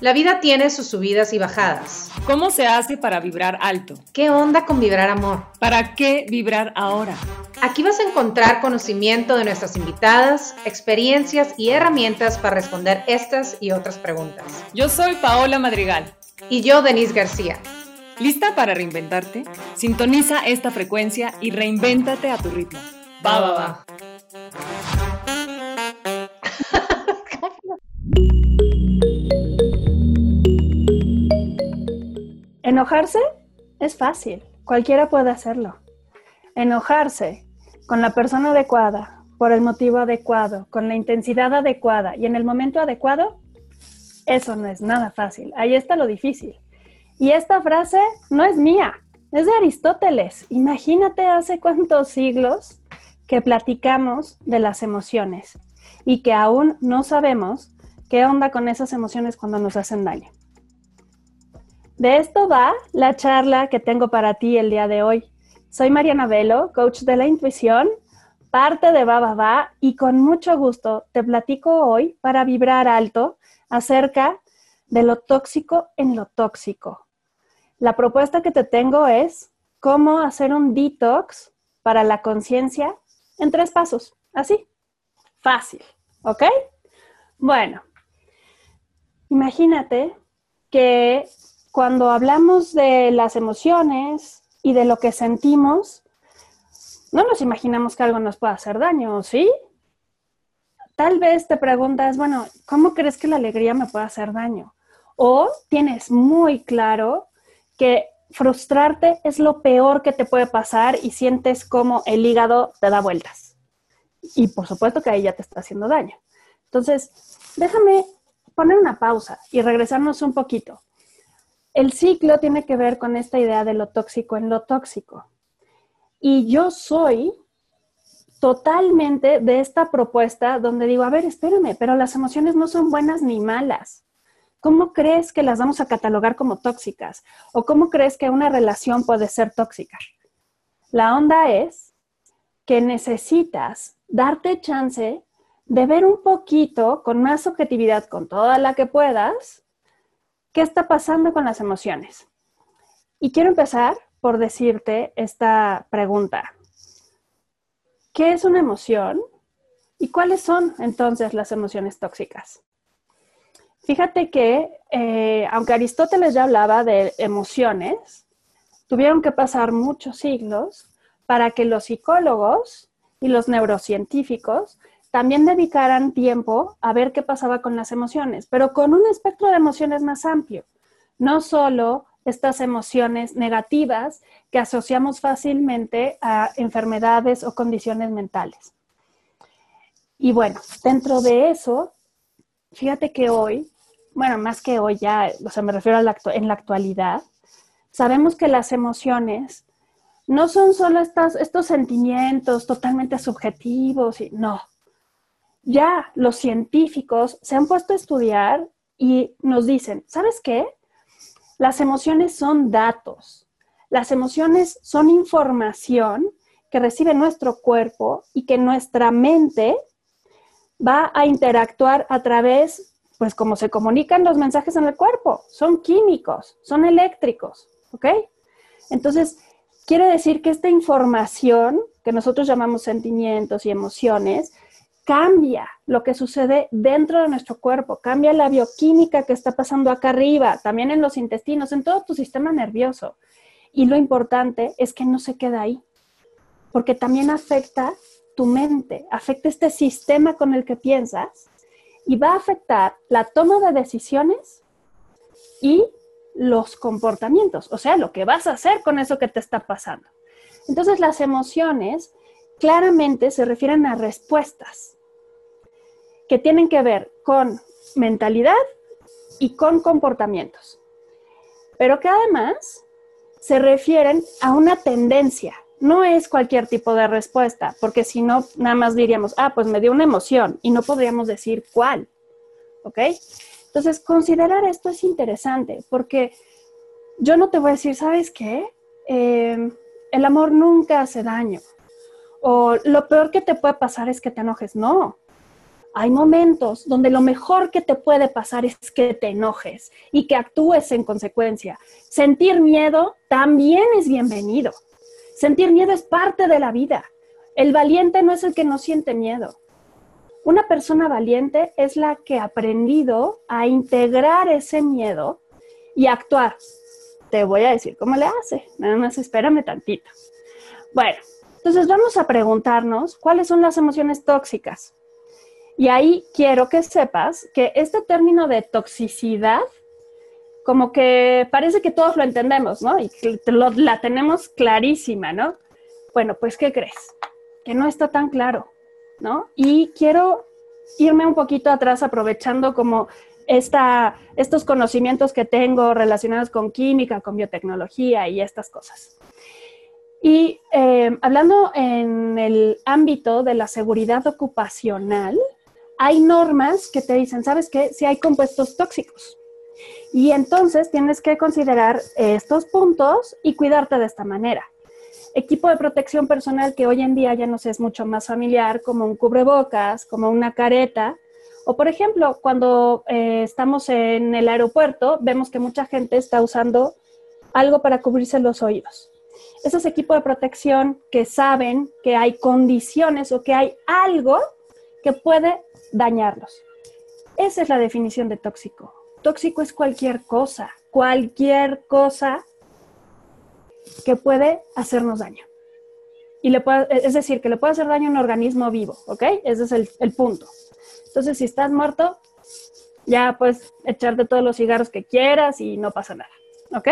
La vida tiene sus subidas y bajadas. ¿Cómo se hace para vibrar alto? ¿Qué onda con vibrar amor? ¿Para qué vibrar ahora? Aquí vas a encontrar conocimiento de nuestras invitadas, experiencias y herramientas para responder estas y otras preguntas. Yo soy Paola Madrigal. Y yo, Denise García. ¿Lista para reinventarte? Sintoniza esta frecuencia y reinvéntate a tu ritmo. Va, va, va. Enojarse es fácil, cualquiera puede hacerlo. Enojarse con la persona adecuada, por el motivo adecuado, con la intensidad adecuada y en el momento adecuado, eso no es nada fácil. Ahí está lo difícil. Y esta frase no es mía, es de Aristóteles. Imagínate hace cuántos siglos que platicamos de las emociones y que aún no sabemos qué onda con esas emociones cuando nos hacen daño. De esto va la charla que tengo para ti el día de hoy. Soy Mariana Velo, coach de la intuición, parte de Baba y con mucho gusto te platico hoy para vibrar alto acerca de lo tóxico en lo tóxico. La propuesta que te tengo es cómo hacer un detox para la conciencia en tres pasos. Así, fácil, ¿ok? Bueno, imagínate que cuando hablamos de las emociones y de lo que sentimos, no nos imaginamos que algo nos pueda hacer daño, ¿sí? Tal vez te preguntas, bueno, ¿cómo crees que la alegría me puede hacer daño? O tienes muy claro que frustrarte es lo peor que te puede pasar y sientes como el hígado te da vueltas. Y por supuesto que ahí ya te está haciendo daño. Entonces, déjame poner una pausa y regresarnos un poquito. El ciclo tiene que ver con esta idea de lo tóxico en lo tóxico. Y yo soy totalmente de esta propuesta donde digo, a ver, espérame, pero las emociones no son buenas ni malas. ¿Cómo crees que las vamos a catalogar como tóxicas? ¿O cómo crees que una relación puede ser tóxica? La onda es que necesitas darte chance de ver un poquito con más objetividad, con toda la que puedas, ¿Qué está pasando con las emociones? Y quiero empezar por decirte esta pregunta. ¿Qué es una emoción? ¿Y cuáles son entonces las emociones tóxicas? Fíjate que, eh, aunque Aristóteles ya hablaba de emociones, tuvieron que pasar muchos siglos para que los psicólogos y los neurocientíficos también dedicaran tiempo a ver qué pasaba con las emociones, pero con un espectro de emociones más amplio. No solo estas emociones negativas que asociamos fácilmente a enfermedades o condiciones mentales. Y bueno, dentro de eso, fíjate que hoy, bueno, más que hoy ya, o sea, me refiero a en la actualidad, sabemos que las emociones no son solo estas, estos sentimientos totalmente subjetivos, y, no, ya los científicos se han puesto a estudiar y nos dicen, ¿sabes qué? Las emociones son datos, las emociones son información que recibe nuestro cuerpo y que nuestra mente va a interactuar a través, pues como se comunican los mensajes en el cuerpo, son químicos, son eléctricos, ¿ok? Entonces, quiere decir que esta información que nosotros llamamos sentimientos y emociones, cambia lo que sucede dentro de nuestro cuerpo, cambia la bioquímica que está pasando acá arriba, también en los intestinos, en todo tu sistema nervioso. Y lo importante es que no se queda ahí, porque también afecta tu mente, afecta este sistema con el que piensas y va a afectar la toma de decisiones y los comportamientos, o sea, lo que vas a hacer con eso que te está pasando. Entonces las emociones claramente se refieren a respuestas que tienen que ver con mentalidad y con comportamientos, pero que además se refieren a una tendencia. No es cualquier tipo de respuesta, porque si no, nada más diríamos, ah, pues me dio una emoción y no podríamos decir cuál. ¿Ok? Entonces, considerar esto es interesante, porque yo no te voy a decir, ¿sabes qué? Eh, el amor nunca hace daño o lo peor que te puede pasar es que te enojes. No. Hay momentos donde lo mejor que te puede pasar es que te enojes y que actúes en consecuencia. Sentir miedo también es bienvenido. Sentir miedo es parte de la vida. El valiente no es el que no siente miedo. Una persona valiente es la que ha aprendido a integrar ese miedo y actuar. Te voy a decir cómo le hace. Nada más espérame tantito. Bueno, entonces vamos a preguntarnos cuáles son las emociones tóxicas. Y ahí quiero que sepas que este término de toxicidad, como que parece que todos lo entendemos, ¿no? Y que la tenemos clarísima, ¿no? Bueno, pues ¿qué crees? Que no está tan claro, ¿no? Y quiero irme un poquito atrás aprovechando como esta, estos conocimientos que tengo relacionados con química, con biotecnología y estas cosas. Y eh, hablando en el ámbito de la seguridad ocupacional, hay normas que te dicen, ¿sabes qué? Si hay compuestos tóxicos. Y entonces tienes que considerar estos puntos y cuidarte de esta manera. Equipo de protección personal que hoy en día ya nos es mucho más familiar, como un cubrebocas, como una careta. O por ejemplo, cuando eh, estamos en el aeropuerto, vemos que mucha gente está usando algo para cubrirse los oídos. Esos equipos de protección que saben que hay condiciones o que hay algo que puede dañarlos. Esa es la definición de tóxico. Tóxico es cualquier cosa, cualquier cosa que puede hacernos daño. Y le puede, es decir, que le puede hacer daño a un organismo vivo, ¿ok? Ese es el, el punto. Entonces, si estás muerto, ya puedes echarte todos los cigarros que quieras y no pasa nada, ¿ok?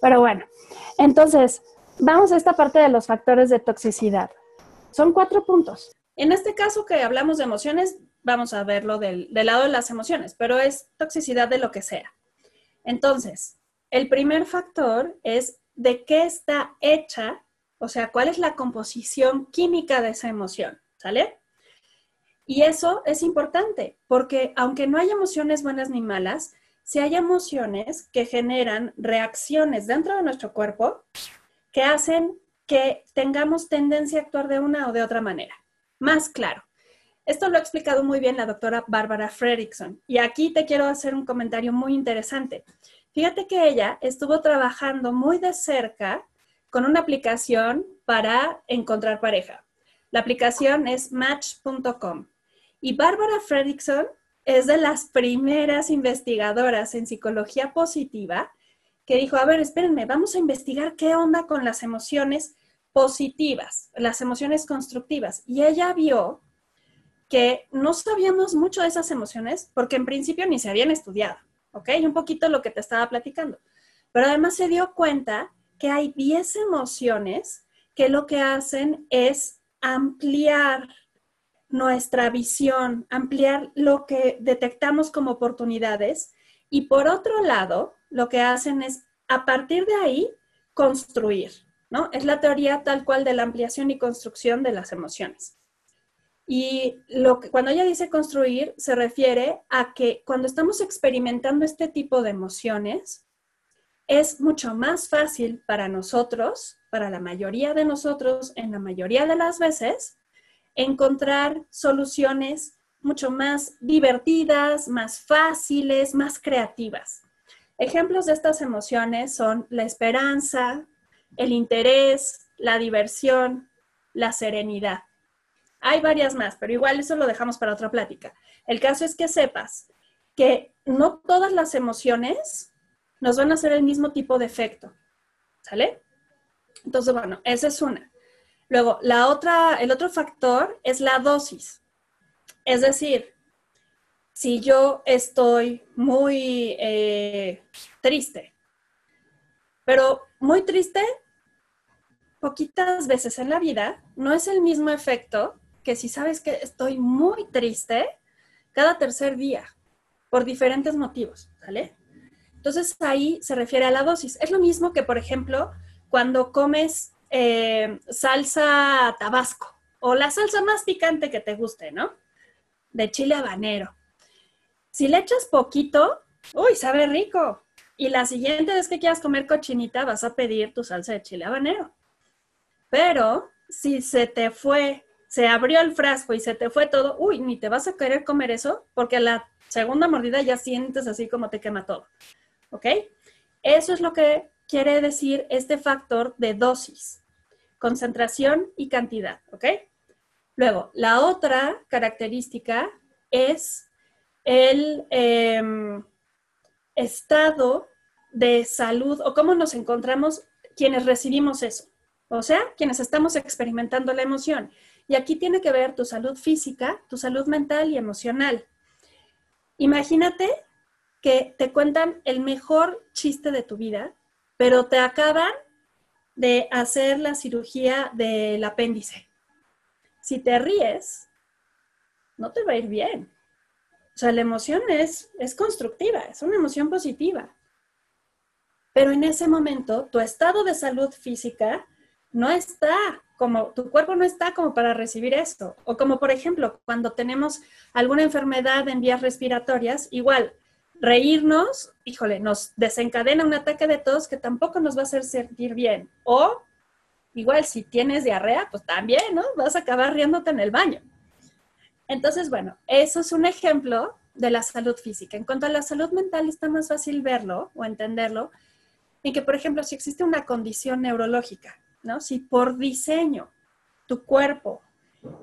Pero bueno, entonces, vamos a esta parte de los factores de toxicidad. Son cuatro puntos. En este caso que hablamos de emociones, vamos a verlo del, lado de las emociones, pero es toxicidad de lo que sea. Entonces, el primer factor es de qué está hecha, o sea, cuál es la composición química de esa emoción, ¿sale? Y eso es importante, porque aunque no hay emociones buenas ni malas, si hay emociones que generan reacciones dentro de nuestro cuerpo que hacen que tengamos tendencia a actuar de una o de otra manera. Más claro, esto lo ha explicado muy bien la doctora Bárbara Fredrickson. Y aquí te quiero hacer un comentario muy interesante. Fíjate que ella estuvo trabajando muy de cerca con una aplicación para encontrar pareja. La aplicación es match.com. Y Bárbara Fredrickson es de las primeras investigadoras en psicología positiva que dijo, a ver, espérenme, vamos a investigar qué onda con las emociones positivas, las emociones constructivas. Y ella vio que no sabíamos mucho de esas emociones porque en principio ni se habían estudiado, ¿ok? Un poquito lo que te estaba platicando. Pero además se dio cuenta que hay 10 emociones que lo que hacen es ampliar nuestra visión, ampliar lo que detectamos como oportunidades y por otro lado, lo que hacen es a partir de ahí construir, Es la teoría tal cual de la ampliación y construcción de las emociones. Y lo que, cuando ella dice construir, se refiere a que cuando estamos experimentando este tipo de emociones, es mucho más fácil para nosotros, para la mayoría de nosotros, en la mayoría de las veces, encontrar soluciones mucho más divertidas, más fáciles, más creativas. Ejemplos de estas emociones son la esperanza, el interés, la diversión, la serenidad. Hay varias más, pero igual eso lo dejamos para otra plática. El caso es que sepas que no todas las emociones nos van a hacer el mismo tipo de efecto. ¿Sale? Entonces, bueno, esa es una. Luego, la otra, el otro factor es la dosis. Es decir, si yo estoy muy eh, triste, pero muy triste, poquitas veces en la vida, no es el mismo efecto que si sabes que estoy muy triste cada tercer día por diferentes motivos, ¿vale? Entonces ahí se refiere a la dosis. Es lo mismo que, por ejemplo, cuando comes eh, salsa tabasco o la salsa más picante que te guste, ¿no? De chile habanero. Si le echas poquito, uy, sabe rico. Y la siguiente vez que quieras comer cochinita, vas a pedir tu salsa de chile habanero. Pero si se te fue se abrió el frasco y se te fue todo, uy, ni te vas a querer comer eso porque la segunda mordida ya sientes así como te quema todo. ¿Ok? Eso es lo que quiere decir este factor de dosis, concentración y cantidad. ¿Ok? Luego, la otra característica es el em, estado de salud o cómo nos encontramos quienes recibimos eso, o sea, quienes estamos experimentando la emoción. Y aquí tiene que ver tu salud física, tu salud mental y emocional. Imagínate que te cuentan el mejor chiste de tu vida, pero te acaban de hacer la cirugía del apéndice. Si te ríes, no te va a ir bien. O sea, la emoción es, es constructiva, es una emoción positiva. Pero en ese momento, tu estado de salud física no está como, tu cuerpo no está como para recibir esto. O como, por ejemplo, cuando tenemos alguna enfermedad en vías respiratorias, igual, reírnos, híjole, nos desencadena un ataque de tos que tampoco nos va a hacer sentir bien. O igual, si tienes diarrea, pues también, ¿no? Vas a acabar riéndote en el baño. Entonces, bueno, eso es un ejemplo de la salud física. En cuanto a la salud mental, está más fácil verlo o entenderlo en que, por ejemplo, si existe una condición neurológica, ¿no? Si por diseño tu cuerpo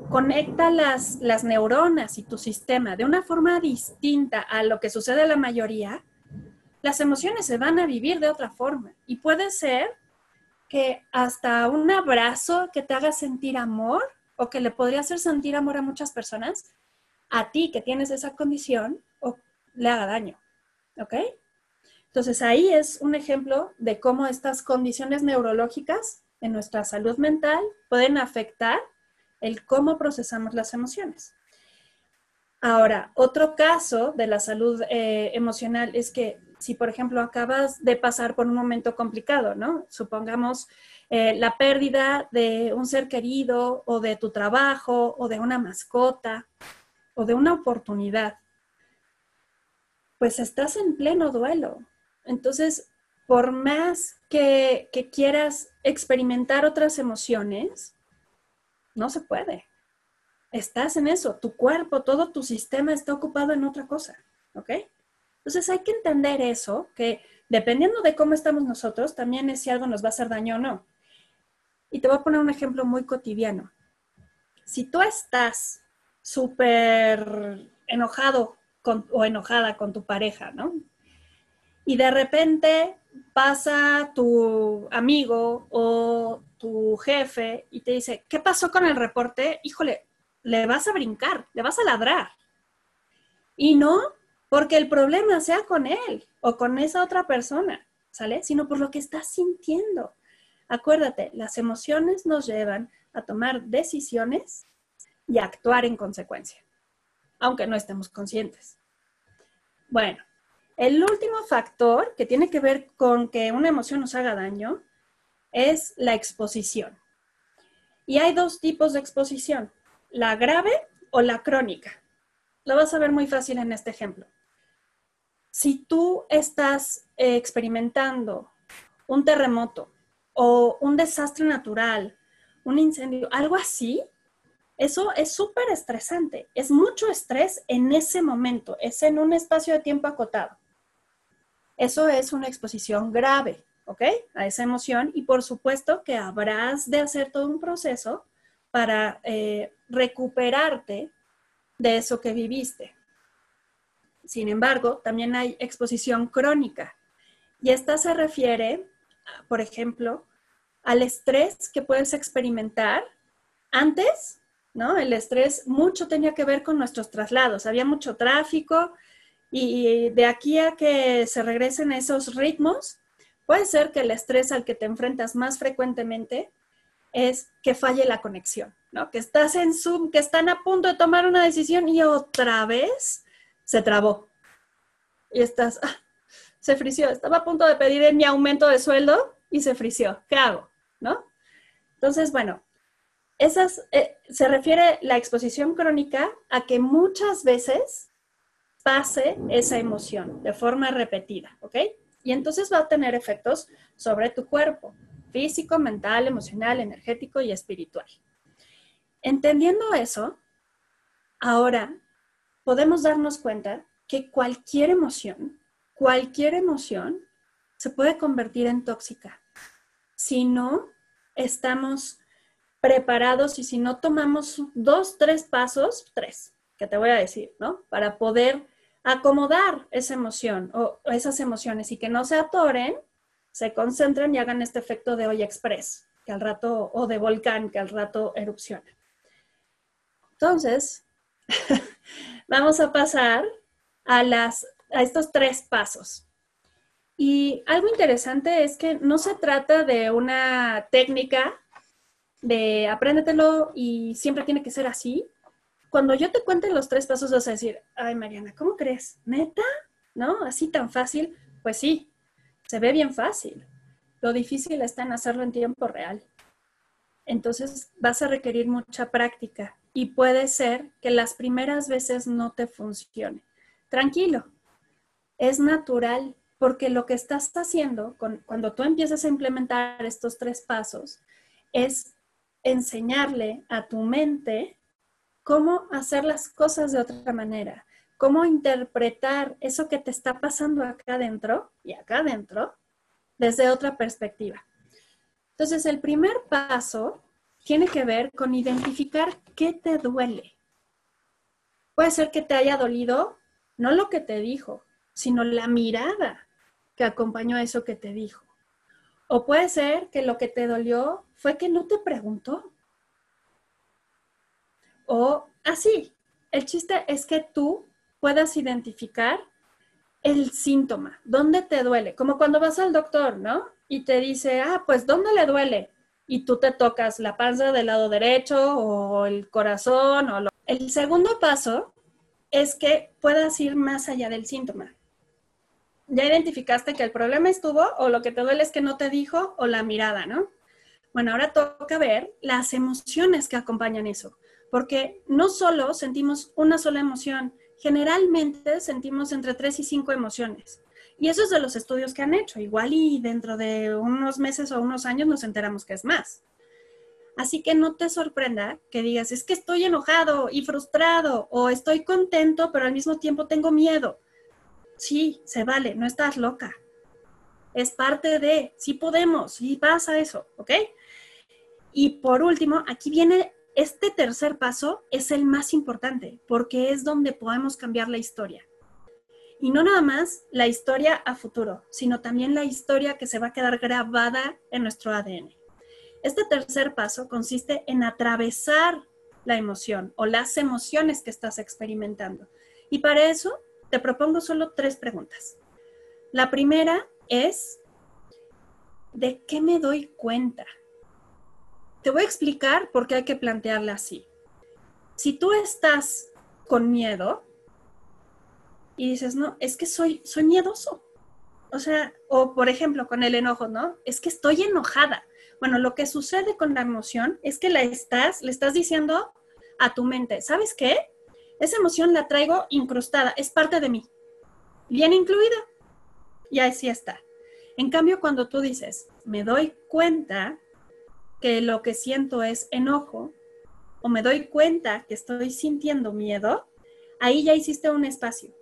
conecta las, neuronas y tu sistema de una forma distinta a lo que sucede a la mayoría, las emociones se van a vivir de otra forma. Y puede ser que hasta un abrazo que te haga sentir amor o que le podría hacer sentir amor a muchas personas, a ti que tienes esa condición, o le haga daño. ¿Ok? Entonces ahí es un ejemplo de cómo estas condiciones neurológicas en nuestra salud mental pueden afectar el cómo procesamos las emociones. Ahora, otro caso de la salud eh, emocional es que si, por ejemplo, acabas de pasar por un momento complicado, ¿no? Supongamos eh, la pérdida de un ser querido o de tu trabajo o de una mascota o de una oportunidad, pues estás en pleno duelo. Entonces, por más que, quieras experimentar otras emociones, no se puede. Estás en eso, tu cuerpo, todo tu sistema está ocupado en otra cosa, ¿ok? Entonces hay que entender eso, que dependiendo de cómo estamos nosotros, también es si algo nos va a hacer daño o no. Y te voy a poner un ejemplo muy cotidiano. Si tú estás súper enojado o enojada con tu pareja, ¿no? Y de repente pasa tu amigo o tu jefe y te dice, ¿qué pasó con el reporte? Híjole, le vas a brincar, le vas a ladrar. Y no porque el problema sea con él o con esa otra persona, ¿sale? Sino por lo que estás sintiendo. Acuérdate, las emociones nos llevan a tomar decisiones y a actuar en consecuencia, aunque no estemos conscientes. Bueno, el último factor que tiene que ver con que una emoción nos haga daño es la exposición. Y hay dos tipos de exposición, la grave o la crónica. Lo vas a ver muy fácil en este ejemplo. Si tú estás experimentando un terremoto o un desastre natural, un incendio, algo así, eso es súper estresante. Es mucho estrés en ese momento, es en un espacio de tiempo acotado. Eso es una exposición grave, ¿ok? A esa emoción y por supuesto que habrás de hacer todo un proceso para eh, recuperarte de eso que viviste. Sin embargo, también hay exposición crónica y esta se refiere por ejemplo, al estrés que puedes experimentar antes, ¿no? El estrés mucho tenía que ver con nuestros traslados, había mucho tráfico y de aquí a que se regresen esos ritmos, puede ser que el estrés al que te enfrentas más frecuentemente es que falle la conexión, ¿no? Que estás en Zoom, que están a punto de tomar una decisión y otra vez se trabó. Y estás, ah, se frició. Estaba a punto de pedir mi aumento de sueldo y se frició. ¿Qué hago? ¿No? Entonces, bueno, esas, eh, se refiere la exposición crónica a que muchas veces pase esa emoción de forma repetida, ¿ok? Y entonces va a tener efectos sobre tu cuerpo, físico, mental, emocional, energético y espiritual. Entendiendo eso, ahora podemos darnos cuenta que cualquier emoción, cualquier emoción se puede convertir en tóxica si no estamos preparados y si no tomamos dos, tres pasos, tres, que te voy a decir, ¿no? Para poder acomodar esa emoción o esas emociones y que no se atoren, se concentren y hagan este efecto de olla express, que al rato, o de volcán, que al rato erupciona. Entonces, vamos a pasar a, las, a estos tres pasos. Y algo interesante es que no se trata de una técnica de apréndetelo y siempre tiene que ser así. Cuando yo te cuente los tres pasos vas a decir, ay Mariana, ¿cómo crees? ¿Neta? ¿No? ¿Así tan fácil? Pues sí, se ve bien fácil. Lo difícil está en hacerlo en tiempo real. Entonces vas a requerir mucha práctica y puede ser que las primeras veces no te funcione. Tranquilo, es natural porque lo que estás haciendo cuando tú empiezas a implementar estos tres pasos es enseñarle a tu mente cómo hacer las cosas de otra manera, cómo interpretar eso que te está pasando acá adentro y acá adentro desde otra perspectiva. Entonces, el primer paso tiene que ver con identificar qué te duele. Puede ser que te haya dolido no lo que te dijo, sino la mirada que acompañó a eso que te dijo. O puede ser que lo que te dolió fue que no te preguntó. O así, el chiste es que tú puedas identificar el síntoma, dónde te duele, como cuando vas al doctor, ¿no? Y te dice, ah, pues ¿dónde le duele? Y tú te tocas la panza del lado derecho o el corazón o lo... El segundo paso es que puedas ir más allá del síntoma ya identificaste que el problema estuvo o lo que te duele es que no te dijo o la mirada, ¿no? Bueno, ahora toca ver las emociones que acompañan eso, porque no solo sentimos una sola emoción, generalmente sentimos entre tres y cinco emociones. Y eso es de los estudios que han hecho. Igual y dentro de unos meses o unos años nos enteramos que es más. Así que no te sorprenda que digas, es que estoy enojado y frustrado o estoy contento, pero al mismo tiempo tengo miedo sí, se vale, no estás loca. Es parte de, sí podemos, sí pasa eso, ¿ok? Y por último, aquí viene este tercer paso, es el más importante, porque es donde podemos cambiar la historia. Y no nada más la historia a futuro, sino también la historia que se va a quedar grabada en nuestro ADN. Este tercer paso consiste en atravesar la emoción o las emociones que estás experimentando. Y para eso te propongo solo tres preguntas. La primera es, ¿de qué me doy cuenta? Te voy a explicar por qué hay que plantearla así. Si tú estás con miedo y dices, no, es que soy, soy miedoso. O sea, o por ejemplo con el enojo, ¿no? Es que estoy enojada. Bueno, lo que sucede con la emoción es que la estás, le estás diciendo a tu mente, ¿sabes qué? Esa emoción la traigo incrustada, es parte de mí, bien incluida. Y así está. En cambio, cuando tú dices, me doy cuenta que lo que siento es enojo, o me doy cuenta que estoy sintiendo miedo, ahí ya hiciste un espacio.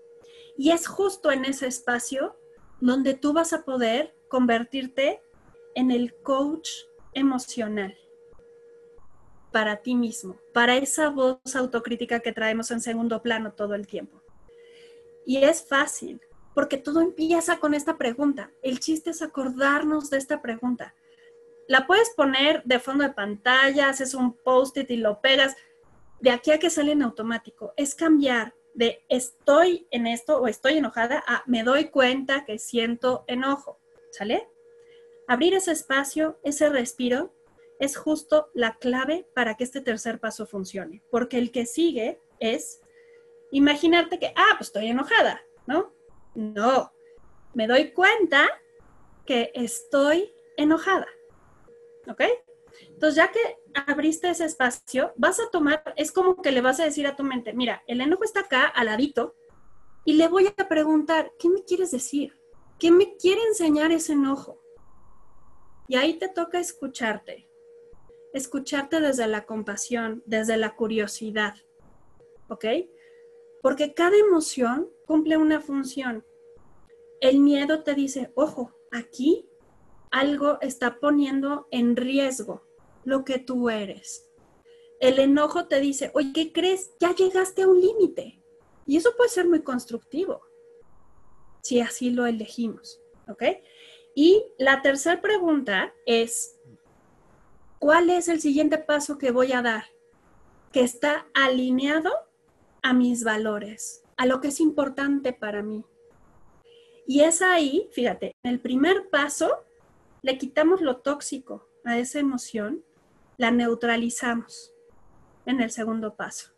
Y es justo en ese espacio donde tú vas a poder convertirte en el coach emocional para ti mismo, para esa voz autocrítica que traemos en segundo plano todo el tiempo. Y es fácil, porque todo empieza con esta pregunta. El chiste es acordarnos de esta pregunta. La puedes poner de fondo de pantalla, haces un post-it y lo pegas. De aquí a que sale en automático, es cambiar de estoy en esto o estoy enojada a me doy cuenta que siento enojo. ¿Sale? Abrir ese espacio, ese respiro es justo la clave para que este tercer paso funcione, porque el que sigue es imaginarte que, ah, pues estoy enojada, ¿no? No, me doy cuenta que estoy enojada, ¿ok? Entonces, ya que abriste ese espacio, vas a tomar, es como que le vas a decir a tu mente, mira, el enojo está acá, al ladito, y le voy a preguntar, ¿qué me quieres decir? ¿Qué me quiere enseñar ese enojo? Y ahí te toca escucharte escucharte desde la compasión, desde la curiosidad, ¿ok? Porque cada emoción cumple una función. El miedo te dice, ojo, aquí algo está poniendo en riesgo lo que tú eres. El enojo te dice, oye, ¿qué crees? Ya llegaste a un límite. Y eso puede ser muy constructivo, si así lo elegimos, ¿ok? Y la tercera pregunta es, ¿cuál es el siguiente paso que voy a dar? Que está alineado a mis valores, a lo que es importante para mí. Y es ahí, fíjate, el primer paso le quitamos lo tóxico a esa emoción, la neutralizamos en el segundo paso.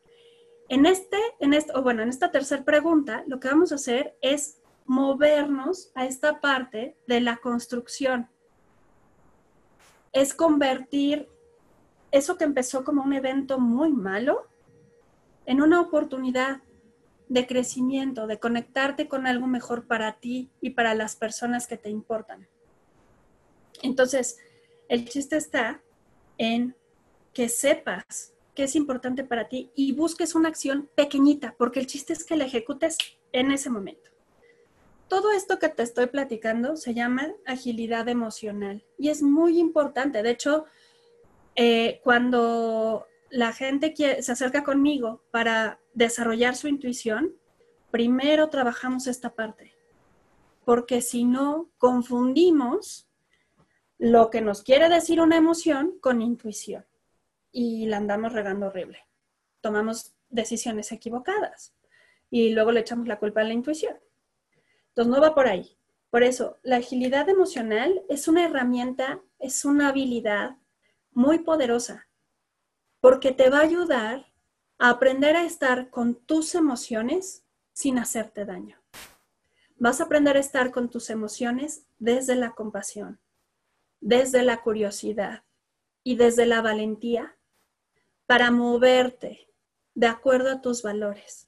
En este, en este, bueno, en esta tercera pregunta, lo que vamos a hacer es movernos a esta parte de la construcción. Es convertir eso que empezó como un evento muy malo en una oportunidad de crecimiento, de conectarte con algo mejor para ti y para las personas que te importan. Entonces, el chiste está en que sepas que es importante para ti y busques una acción pequeñita, porque el chiste es que la ejecutes en ese momento. Todo esto que te estoy platicando se llama agilidad emocional y es muy importante. De hecho, eh, cuando la gente se acerca conmigo para desarrollar su intuición, primero trabajamos esta parte, porque si no, confundimos lo que nos quiere decir una emoción con intuición y la andamos regando horrible. Tomamos decisiones equivocadas y luego le echamos la culpa a la intuición. Entonces, no va por ahí. Por eso, la agilidad emocional es una herramienta, es una habilidad muy poderosa, porque te va a ayudar a aprender a estar con tus emociones sin hacerte daño. Vas a aprender a estar con tus emociones desde la compasión, desde la curiosidad y desde la valentía para moverte de acuerdo a tus valores.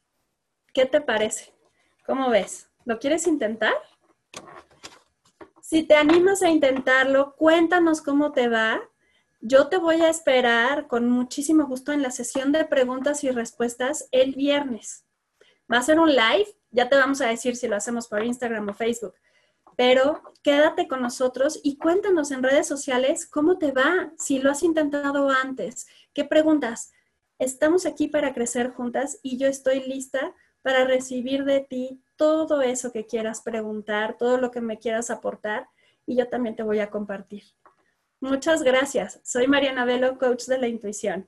¿Qué te parece? ¿Cómo ves? ¿Lo quieres intentar? Si te animas a intentarlo, cuéntanos cómo te va. Yo te voy a esperar con muchísimo gusto en la sesión de preguntas y respuestas el viernes. Va a ser un live, ya te vamos a decir si lo hacemos por Instagram o Facebook, pero quédate con nosotros y cuéntanos en redes sociales cómo te va, si lo has intentado antes, qué preguntas. Estamos aquí para crecer juntas y yo estoy lista para recibir de ti todo eso que quieras preguntar, todo lo que me quieras aportar y yo también te voy a compartir. Muchas gracias. Soy Mariana Velo, coach de la intuición.